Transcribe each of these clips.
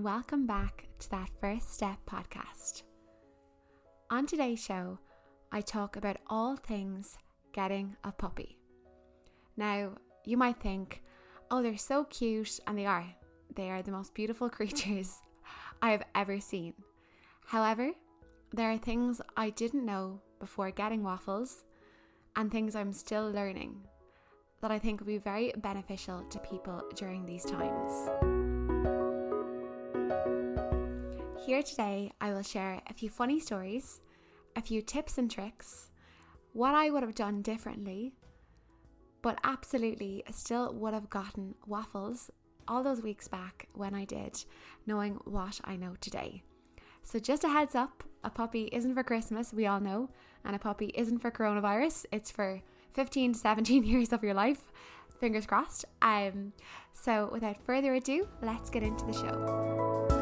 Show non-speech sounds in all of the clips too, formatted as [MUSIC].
and welcome back to that First Step podcast. On today's show, I talk about all things getting a puppy. Now, you might think, oh, they're so cute, and they are. They are the most beautiful [LAUGHS] creatures I have ever seen. However, there are things I didn't know before getting waffles and things I'm still learning that I think will be very beneficial to people during these times. Here today, I will share a few funny stories, a few tips and tricks, what I would have done differently, but absolutely still would have gotten waffles all those weeks back when I did, knowing what I know today. So, just a heads up a puppy isn't for Christmas, we all know, and a puppy isn't for coronavirus, it's for 15 to 17 [LAUGHS] years of your life. Fingers crossed. Um, so, without further ado, let's get into the show.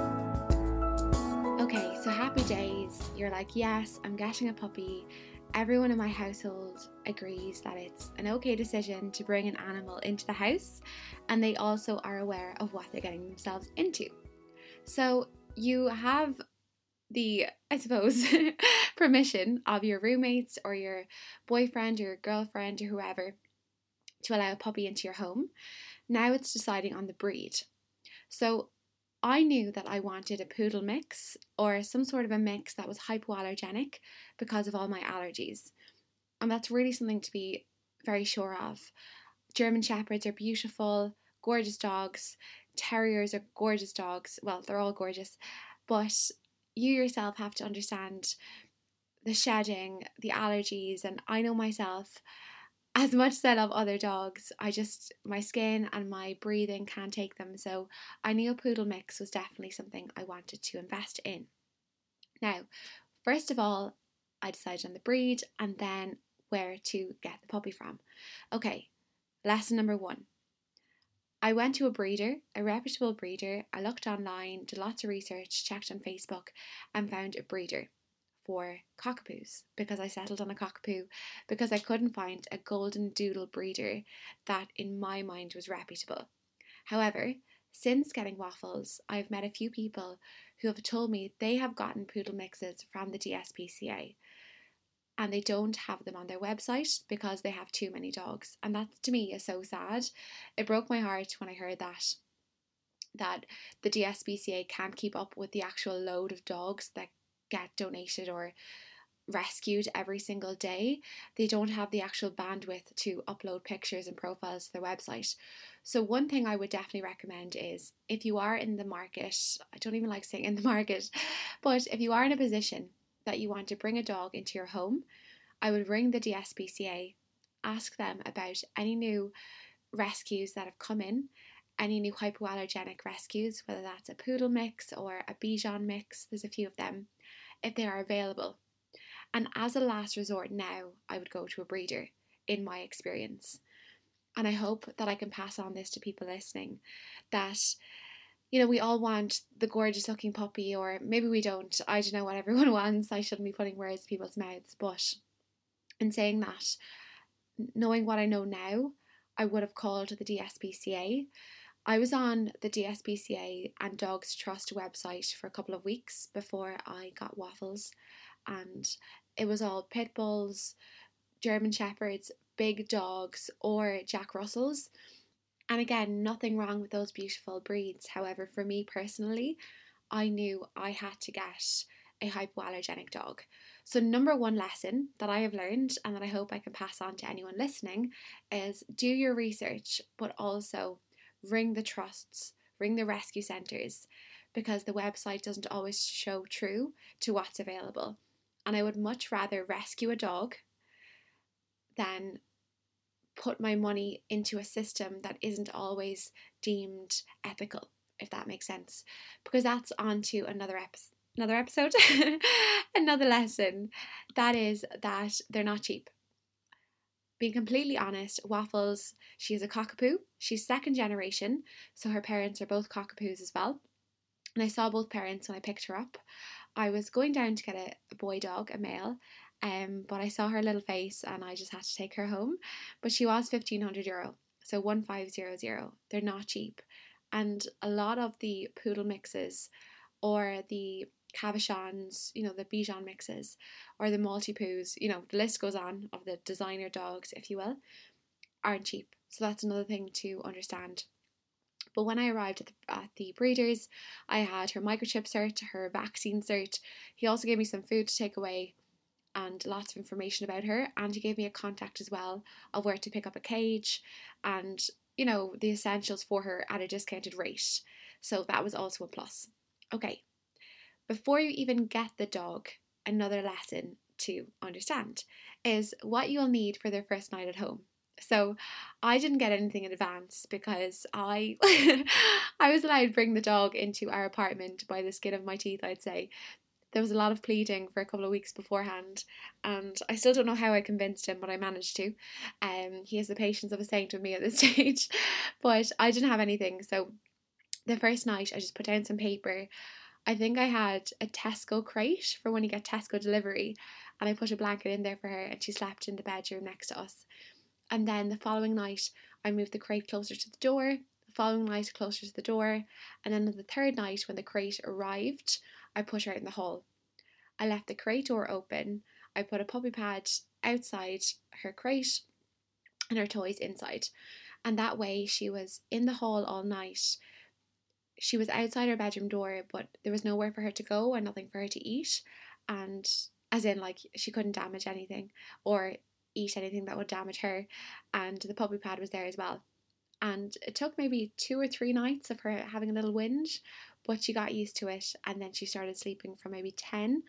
Okay, so happy days. You're like, yes, I'm getting a puppy. Everyone in my household agrees that it's an okay decision to bring an animal into the house, and they also are aware of what they're getting themselves into. So, you have the, I suppose, [LAUGHS] permission of your roommates or your boyfriend or your girlfriend or whoever to allow a puppy into your home. Now it's deciding on the breed. So I knew that I wanted a poodle mix or some sort of a mix that was hypoallergenic because of all my allergies. And that's really something to be very sure of. German Shepherds are beautiful, gorgeous dogs. Terriers are gorgeous dogs. Well, they're all gorgeous. But you yourself have to understand the shedding, the allergies, and I know myself. As much as I love other dogs, I just my skin and my breathing can't take them. So I knew a poodle mix was definitely something I wanted to invest in. Now, first of all, I decided on the breed and then where to get the puppy from. Okay, lesson number one I went to a breeder, a reputable breeder. I looked online, did lots of research, checked on Facebook, and found a breeder for cockapoos because I settled on a cockapoo because I couldn't find a golden doodle breeder that, in my mind, was reputable. However, since getting waffles, I've met a few people who have told me they have gotten poodle mixes from the DSPCA and they don't have them on their website because they have too many dogs. And that to me is so sad. It broke my heart when I heard that that the DSPCA can't keep up with the actual load of dogs that get donated or rescued every single day. They don't have the actual bandwidth to upload pictures and profiles to their website. So, one thing I would definitely recommend is if you are in the market, I don't even like saying in the [LAUGHS] market, but if you are in a position that you want to bring a dog into your home, I would ring the DSPCA, ask them about any new rescues that have come in, any new hypoallergenic rescues, whether that's a poodle mix or a Bichon mix, there's a few of them, if they are available. And as a last resort, now I would go to a breeder, in my experience. And I hope that I can pass on this to people listening that you know, we all want the gorgeous looking puppy, or maybe we don't. I don't know what everyone [LAUGHS] wants. I shouldn't be putting words in people's mouths. But in saying that, knowing what I know now, I would have called the DSPCA. I was on the DSPCA and Dogs Trust website for a couple of weeks before I got waffles, and it was all pit bulls, German Shepherds, big dogs, or Jack Russells. And again, nothing wrong with those beautiful breeds. However, for me personally, I knew I had to get a hypoallergenic dog. So, number one lesson that I have learned and that I hope I can pass on to anyone listening is do your research, but also ring the trusts, ring the rescue centres, because the website doesn't always show true to what's available. And I would much rather rescue a dog than put my money into a system that isn't always deemed ethical, if that makes sense. Because that's on to another episode. Another episode, [LAUGHS] another lesson that is that they're not cheap. Being completely honest, Waffles, she is a cockapoo. She's second generation, so her parents are both cockapoos as well. And I saw both parents when I picked her up. I was going down to get a, a boy dog, a male, um, but I saw her little face and I just had to take her home. But she was fifteen hundred euro, so one five zero zero. They're not cheap, And a lot of the poodle mixes or the Cavachons, you know, the Bichon mixes or the Maltipoos, you know, the list goes on of the designer dogs, if you will, aren't cheap. So that's another thing to understand. But when I arrived at the, at the breeders, I had her microchip cert, her vaccine cert. He also gave me some food to take away and lots of information about her. And he gave me a contact as well of where to pick up a cage and, you know, the essentials for her at a discounted rate. So that was also a plus. Okay, before you even get the dog, another lesson to understand is what you'll need for their first night at home. So I didn't get anything in advance because I [LAUGHS] I was allowed to bring the dog into our apartment by the skin of my teeth, I'd say. There was a lot of pleading for a couple of weeks beforehand, and I still don't know how I convinced him, but I managed to. Um, he has the patience of a saint with me at this [LAUGHS] stage, but I didn't have anything. So the first night, I just put down some paper. I think I had a Tesco crate for when you get Tesco delivery, and I put a blanket in there for her, and she slept in the bedroom next to us. And then the following night, I moved the crate closer to the door, the following night, closer to the door, and then on the third night, when the crate arrived, I put her out in the hall. I left the crate door open, I put a puppy pad outside her crate and her toys inside. And that way, she was in the hall all night. She was outside her bedroom door, but there was nowhere for her to go and nothing for her to eat. And as in, like, she couldn't damage anything, or eat anything that would damage her. And the puppy pad was there as well. And it took maybe two or three nights of her having a little whinge, but she got used to it. And then she started sleeping from maybe 10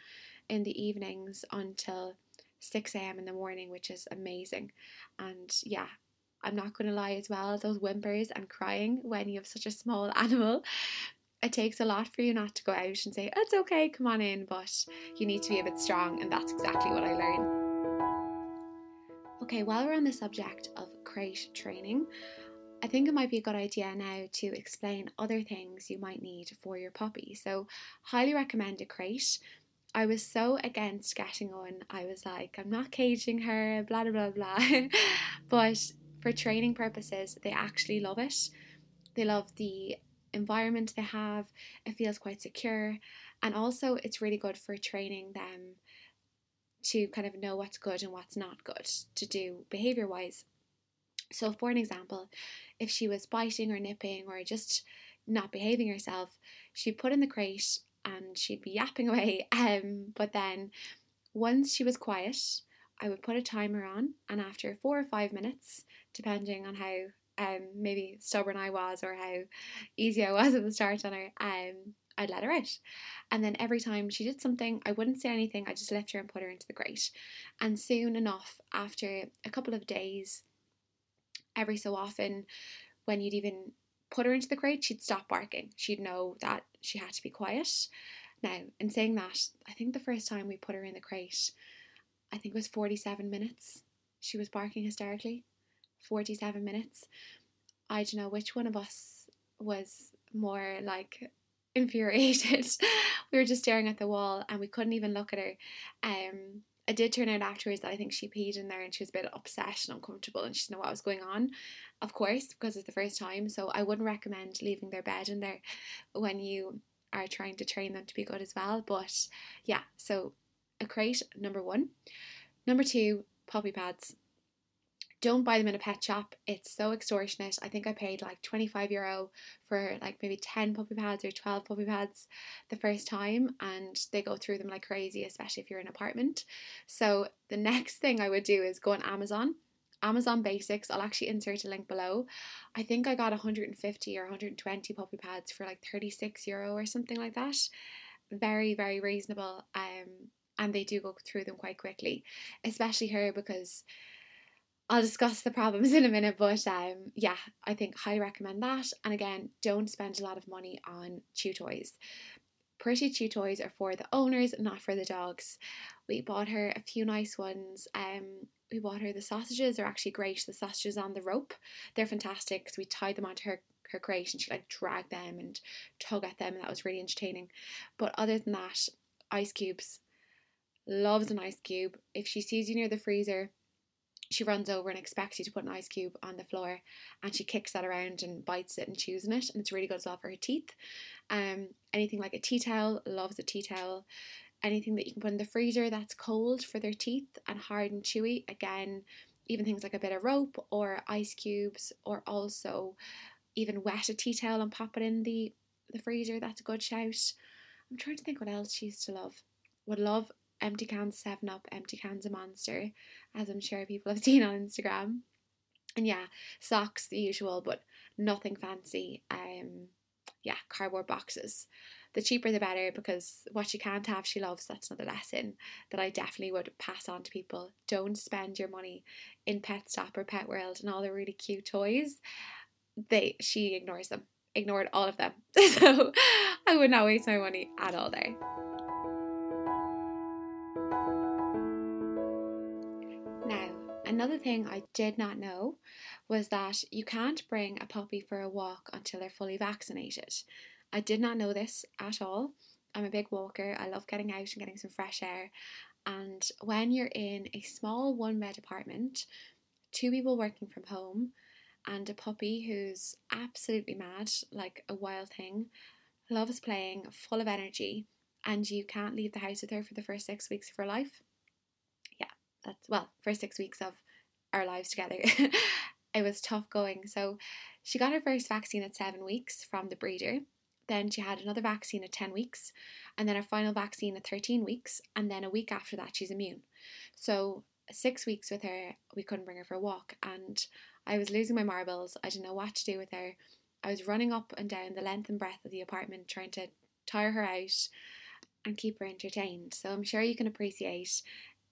in the evenings until 6 a.m. in the morning, which is amazing. And yeah, I'm not going to lie as well, those whimpers and crying when you have such a small [LAUGHS] animal. It takes a lot for you not to go out and say, It's okay, come on in, but you need to be a bit strong, and that's exactly what I learned. Okay, while we're on the subject of crate training, I think it might be a good idea now to explain other things you might need for your puppy. So, highly recommend a crate. I was so against getting one. I was like, I'm not caging her, blah, blah, blah, blah. [LAUGHS] but for training purposes, they actually love it. They love the environment they have, it feels quite secure. And also, it's really good for training them to kind of know what's good and what's not good to do behavior wise. So, for an example, if she was biting or nipping or just not behaving herself, she'd put in the crate and she'd be yapping away. [LAUGHS] Um, but then once she was quiet, I would put a timer on, and after four or five minutes, depending on how um maybe stubborn I was or how easy I was at the start on her, um, I'd let her out. And then every time she did something, I wouldn't say anything, I just left her and put her into the grate. And soon enough, after a couple of days, every so often, when you'd even put her into the crate, she'd stop barking. She'd know that she had to be quiet. Now, in saying that, I think the first time we put her in the crate, I think it was 47 minutes. She was barking hysterically. 47 minutes. I don't know which one of us was more like [LAUGHS] infuriated. we were just staring at the wall and we couldn't even look at her. Um, it did turn out afterwards that I think she peed in there and she was a bit upset and uncomfortable and she didn't know what was going on, of course, because it's the first time. So I wouldn't recommend leaving their bed in there when you are trying to train them to be good as well. But yeah, so a crate, number one. Number two, puppy pads don't buy them in a pet shop. It's so extortionate. I think I paid like 25 euro for like maybe 10 puppy pads or 12 puppy pads the first time, and they go through them like crazy, especially if you're in an apartment. So, the [LAUGHS] next thing I would do is go on Amazon. Amazon Basics. I'll actually insert a link below. I think I got 150 or 120 puppy pads for like 36 euro or something like that. Very, very reasonable. Um, and they do go through them quite quickly, especially her because I'll discuss the problems [LAUGHS] in a minute, but um, yeah, I think highly recommend that. And again, don't spend a lot of money on chew toys. Pretty chew toys are for the owners, not for the dogs. We bought her a few nice ones. Um, we bought her the sausages. They're actually great. The sausages on the rope, they're fantastic we tied them onto her her crate and she like dragged them and tug at them, and that was really entertaining. But other than that, ice cubes. Loves an ice cube. If she sees you near the freezer, she runs over and expects you to put an ice cube on the floor and she kicks that around and bites it and chews in it and it's really good as well for her teeth. Um anything like a tea towel loves a tea towel. Anything that you can put in the freezer that's cold for their teeth and hard and chewy again even things like a bit of rope or ice cubes or also even wet a tea towel and pop it in the the freezer that's a good shout. I'm trying to think what else she used to love. Would love empty cans 7 up empty cans of monster as I'm sure people have [LAUGHS] seen on Instagram. And yeah, socks, the usual, but nothing fancy. Um, yeah, cardboard boxes. The cheaper the better because what she can't have, she loves. That's another lesson that I definitely would pass on to people. Don't spend your money in Pet Stop or Pet World and all the really cute toys. They she ignores them. Ignored all of them. [LAUGHS] so I would not waste my money at all there. Another thing I did not know was that you can't bring a puppy for a walk until they're fully vaccinated. I did not know this at all. I'm a big walker. I love getting out and getting some fresh air. And when you're in a small one bed apartment, two people working from home, and a puppy who's absolutely mad, like a wild thing, loves playing, full of energy, and you can't leave the house with her for the first six weeks of her life. Yeah, that's well, first six weeks of our lives together. [LAUGHS] it was tough going. So she got her first vaccine at seven weeks from the breeder. Then she had another vaccine at 10 weeks, and then her final vaccine at 13 weeks, and then a week after that, she's immune. So, six weeks with her, we couldn't bring her for a walk, and I was losing my marbles. I didn't know what to do with her. I was running up and down the length and breadth of the apartment trying to tire her out and keep her entertained. So, I'm sure you can appreciate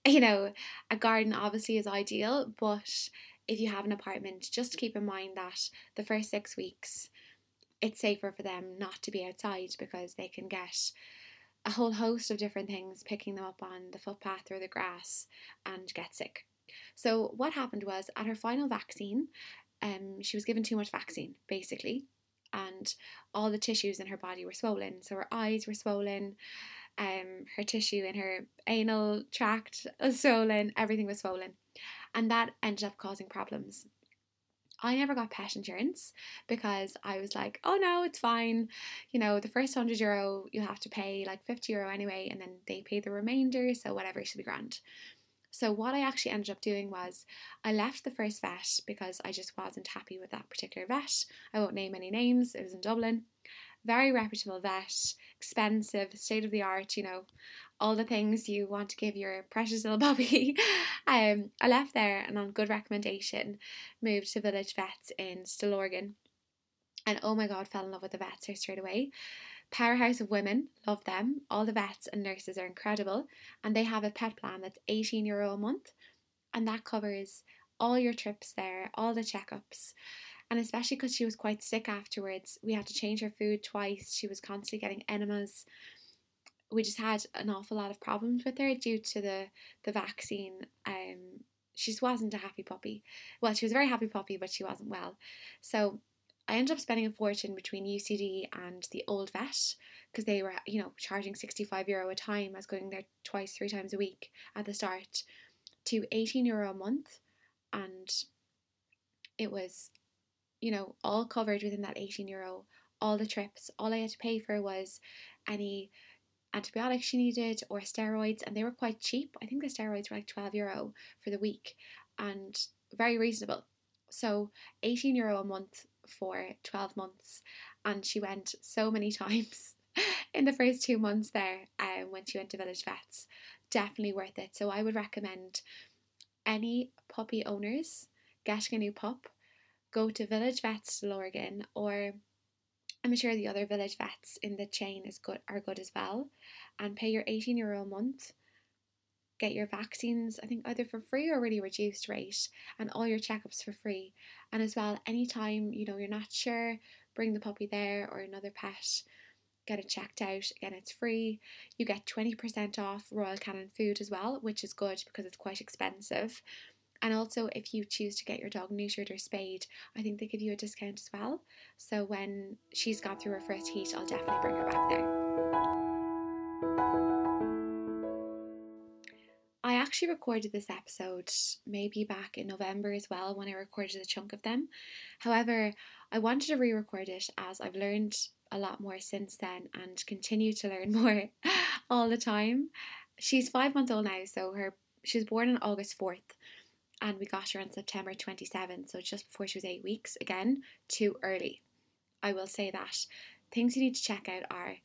you know, a garden obviously is ideal, but if you have an apartment, just keep in mind that the first six weeks it's safer for them not to be outside because they can get a whole host of different things picking them up on the footpath or the grass and get sick. So what happened was at her final vaccine, um, she was given too much vaccine basically, and all the tissues in her body were swollen. So her eyes were swollen, um, her tissue in her anal tract was swollen, everything was swollen. And that ended up causing problems. I never got pet insurance because I was like, oh no, it's fine. You know, the first 100 euro you'll have to pay like 50 euro anyway, and then they pay the remainder, so whatever should be grand. So, what I actually ended up doing was I left the first vet because I just wasn't happy with that particular vet. I won't name any names, it was in Dublin very reputable vet, expensive, state of the art, you know, all the things you want to give your precious little [LAUGHS] puppy. um, I left there and on good recommendation moved to Village Vets in Stillorgan. And oh my god, fell in love with the vets here straight away. Powerhouse of women, love them. All the vets and nurses are incredible, and they have a pet plan that's 18 euro a month, and that covers all your trips there, all the checkups, and especially because she was quite sick afterwards, we had to change her food twice. She was constantly getting enemas. We just had an awful lot of problems with her due to the the vaccine. Um, she just wasn't a happy puppy. Well, she was a very happy puppy, but she wasn't well. So I ended up spending a fortune between UCD and the old vet because they were, you know, charging 65 euro a time. I was going there twice, three times a week at the start to 18 euro a month. And it was you know, all covered within that 18 euro, all the trips. All I had to pay for was any antibiotics she needed or steroids, and they were quite cheap. I think the steroids were like 12 euro for the week and very reasonable. So 18 euro a month for 12 months, and she went so many [LAUGHS] times in the first two months there um, when she went to Village Vets. Definitely worth it. So I would recommend any puppy owners getting a new pup go to Village Vets Lorgan or I'm sure the other village vets in the chain is good are good as well and pay your 18 euro a month get your vaccines I think either for free or really reduced rate and all your checkups for free. And as well anytime you know you're not sure bring the puppy there or another pet get it checked out. Again it's free. You get 20% off Royal Canin food as well which is good because it's quite expensive and also, if you choose to get your dog neutered or spayed, I think they give you a discount as well. So when she's gone through her first heat, I'll definitely bring her back there. I actually recorded this episode maybe back in November as well when I recorded a chunk of them. However, I wanted to re record it as I've learned a lot more since then and continue to learn [LAUGHS] more all the time. She's five months old now, so her she was born on August 4th and we got her on September 27th, so just before she was eight weeks. Again, too early. I will say that. Things you need to check out are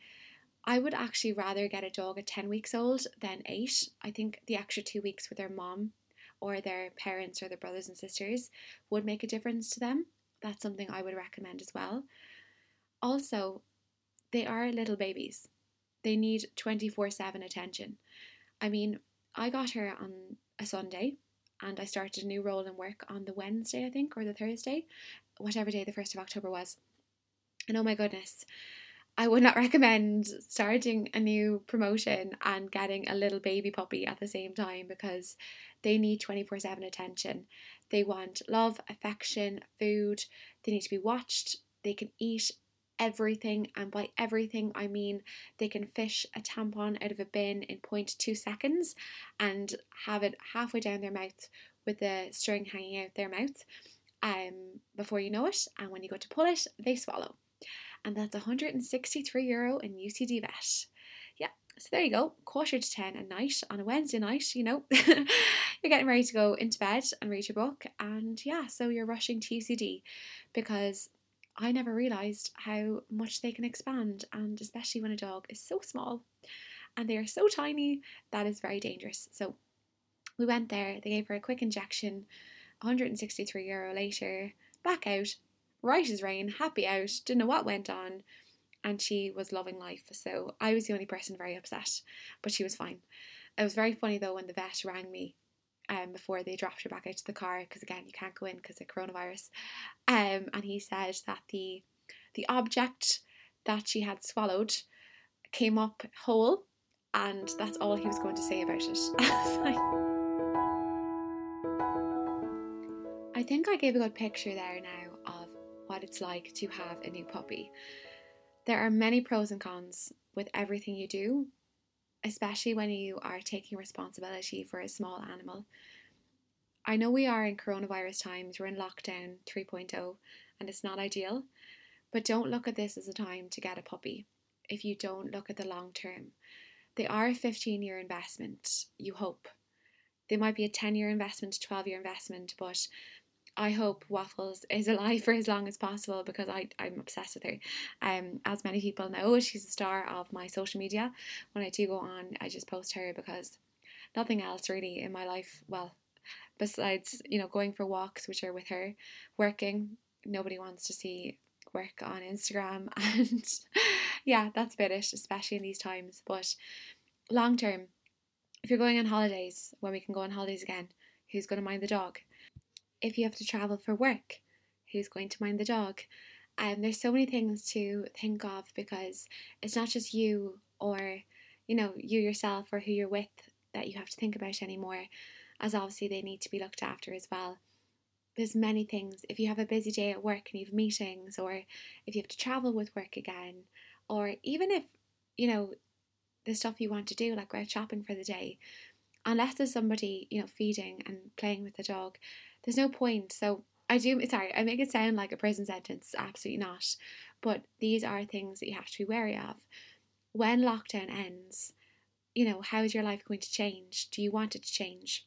I would actually rather get a dog at 10 weeks old than 8. I think the extra two weeks with their mom or their parents or their brothers and sisters would make a difference to them. That's something I would recommend as well. Also, they are little babies. They need 24 7 attention. I mean, I got her on a Sunday and I started a new role in work on the Wednesday, I think, or the Thursday, whatever day the 1st of October was. And oh my goodness, I would not [LAUGHS] recommend starting a new promotion and getting a little baby puppy at the same time because they need 24 7 attention. They want love, affection, food, they need to be watched, they can eat everything, and by everything, I mean they can fish a tampon out of a bin in 0.2 seconds and have it halfway down their mouth with the string hanging out their mouth um, before you know it. And when you go to pull it, they swallow. And that's 163 euro in UCD vet. Yeah, so there you go, quarter to 10 at night on a Wednesday night, you know, [LAUGHS] you're getting ready to go into bed and read your book. And yeah, so you're rushing to UCD because I never realised how much they can expand, and especially when a dog is so small and they are so tiny, that is very dangerous. So we went there, they gave her a quick injection, 163 euro later, back out, right as rain, happy out, didn't know what went on, and she was loving life. So I was the only person very upset, but she was fine. It was very funny though when the vet rang me um, before they dropped her back out to the car because again you can't go in because of coronavirus. Um, and he said that the the object that she had swallowed came up whole, and that's all he was going to say about it. [LAUGHS] I think I gave a good picture there now of what it's like to have a new puppy. There are many pros and cons with everything you do, especially when you are taking responsibility for a small animal. I know we are in coronavirus times, we're in lockdown 3.0, and it's not ideal, but don't look at this as a time to get a puppy if you don't look at the long term. They are a 15 year investment, you hope. They might be a 10 year investment, 12 year investment, but I hope Waffles is alive for as long as possible because I, I'm obsessed with her. Um, as many people know, she's a star of my social media. When I do go on, I just post her because nothing else really in my life, well, besides, you know, going for walks, which are with her, working, nobody wants to see work on Instagram. [LAUGHS] And yeah, that's about it, especially in these times. But long term, if you're going on holidays, when we can go on holidays again, who's going to mind the dog? if you have to travel for work, who's going to mind the dog? And um, there's so many things to think of because it's not just you or you know you yourself or who you're with that you have to think about anymore as obviously they need to be looked after as well there's many things if you have a busy day at work and you have meetings or if you have to travel with work again or even if you know the stuff you want to do like go out shopping for the day unless there's somebody you know feeding and playing with the dog there's no point. So I do, sorry, I make it sound like a prison sentence. Absolutely not. But these are things that you have to be wary of. When lockdown ends, you know, how is your life going to change? Do you want it to change?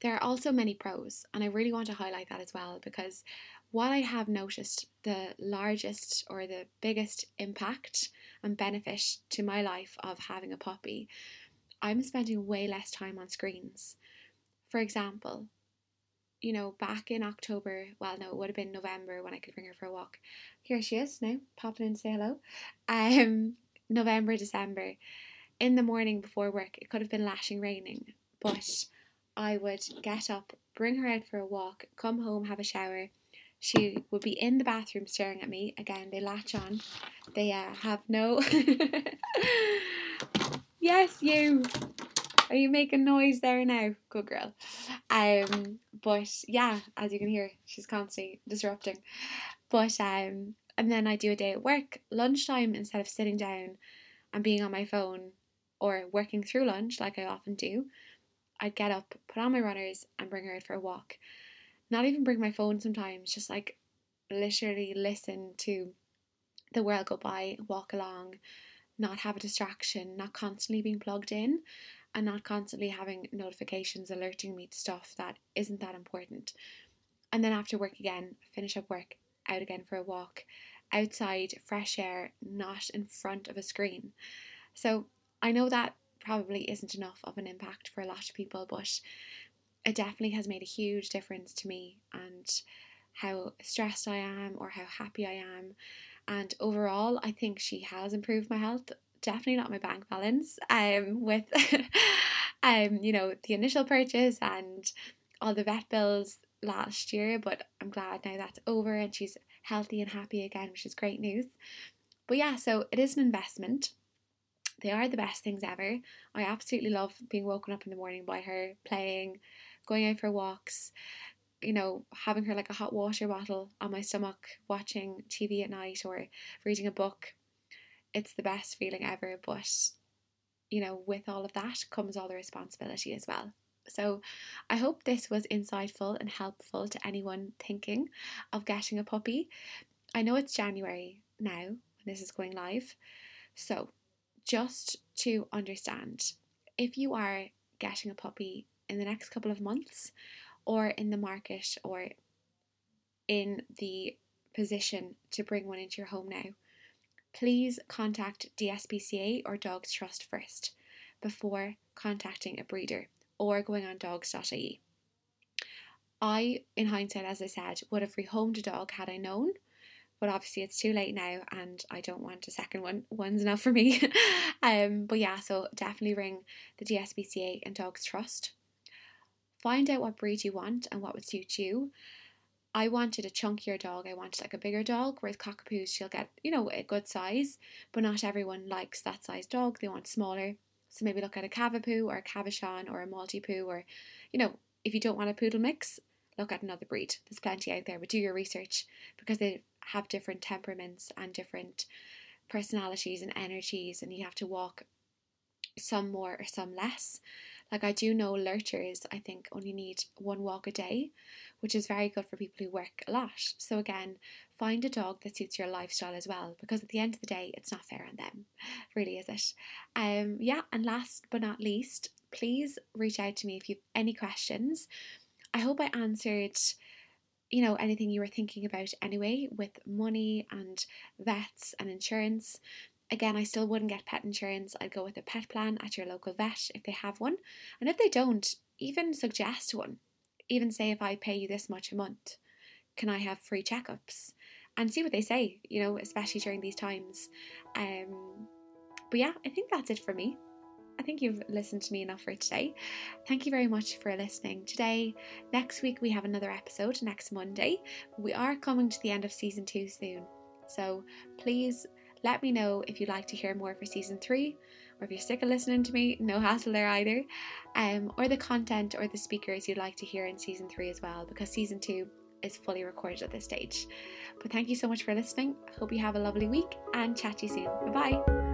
There are also many pros, and I really want to highlight that as well because what I have noticed the largest or the biggest impact and benefit to my life of having a puppy, I'm spending way less time on screens. For example, you know, back in October, well, no, it would have been November when I could bring her for a walk. Here she is now, popping in to say hello. Um, November, December, in the morning before work, it could have been lashing raining, but I would get up, bring her out for a walk, come home, have a shower. She would be in the bathroom staring at me. Again, they latch on. They uh, have no. [LAUGHS] yes, you. Are you making noise there now? Good girl. Um, but yeah, as you can hear, she's constantly disrupting. But um, and then I do a day at work, lunchtime, instead of sitting down and being on my phone or working through lunch like I often do, I'd get up, put on my runners, and bring her out for a walk. Not even bring my phone sometimes, just like literally listen to the world go by, walk along, not have a distraction, not constantly being plugged in, and not constantly having notifications alerting me to stuff that isn't that important. And then after work again, finish up work, out again for a walk, outside, fresh air, not in front of a screen. So I know that probably isn't enough of an impact for a lot of people, but it definitely has made a huge difference to me and how stressed I am or how happy I am. And overall, I think she has improved my health. Definitely not my bank balance. Um, with [LAUGHS] um, you know, the initial purchase and all the vet bills last year, but I'm glad now that's over and she's healthy and happy again, which is great news. But yeah, so it is an investment. They are the best things ever. I absolutely love being woken up in the morning by her, playing, going out for walks, you know, having her like a hot water bottle on my stomach, watching TV at night or reading a book. It's the best feeling ever, but you know, with all of that comes all the responsibility as well. So, I hope this was insightful and helpful to anyone thinking of getting a puppy. I know it's January now when this is going live. So, just to understand, if you are getting a puppy in the next couple of months, or in the market, or in the position to bring one into your home now, please contact DSPCA or Dogs Trust first before contacting a breeder or going on dogs.ie. I, in hindsight, as I said, would have rehomed a dog had I known, but obviously it's too late now and I don't want a second one. One's enough for me. [LAUGHS] um, but yeah, so definitely ring the DSPCA and Dogs Trust. Find out what breed you want and what would suit you. I wanted a chunkier dog. I wanted like a bigger dog, whereas cockapoos she'll get, you know, a good size, but not everyone likes that size dog. They want smaller. So maybe look at a Cavapoo or a Cavachon or a Maltipoo or, you know, if you don't want a poodle mix, look at another breed. There's plenty out there, but do your research because they have different temperaments and different personalities and energies, and you have to walk some more or some less. Like I do know lurchers, I think only need one walk a day, which is very good for people who work a lot. So again, find a dog that suits your lifestyle as well, because at the end of the day, it's not fair on them, [LAUGHS] really, is it? Um, yeah, and last but not least, please reach out to me if you have any questions. I hope I answered you know, anything you were thinking about anyway with money and vets and insurance. Again, I still wouldn't get pet insurance. I'd go with a pet plan at your local vet if they have one. And if they don't, even suggest one. Even say, if I pay you this much a month, can I have free checkups? And see what they say, you know, especially during these times. Um, but yeah, I think that's it for me. I think you've listened to me enough for today. Thank you very much for listening today. Next week, we have another episode next Monday. We are coming to the end of season two soon. So please let me know if you'd like to hear more for season three, or if you're sick of listening to me, no [LAUGHS] hassle there either, um, or the content or the speakers you'd like to hear in season three as well, because season two is fully recorded at this stage. But thank you so much for listening. Hope you have a lovely week and chat to you soon. Bye bye.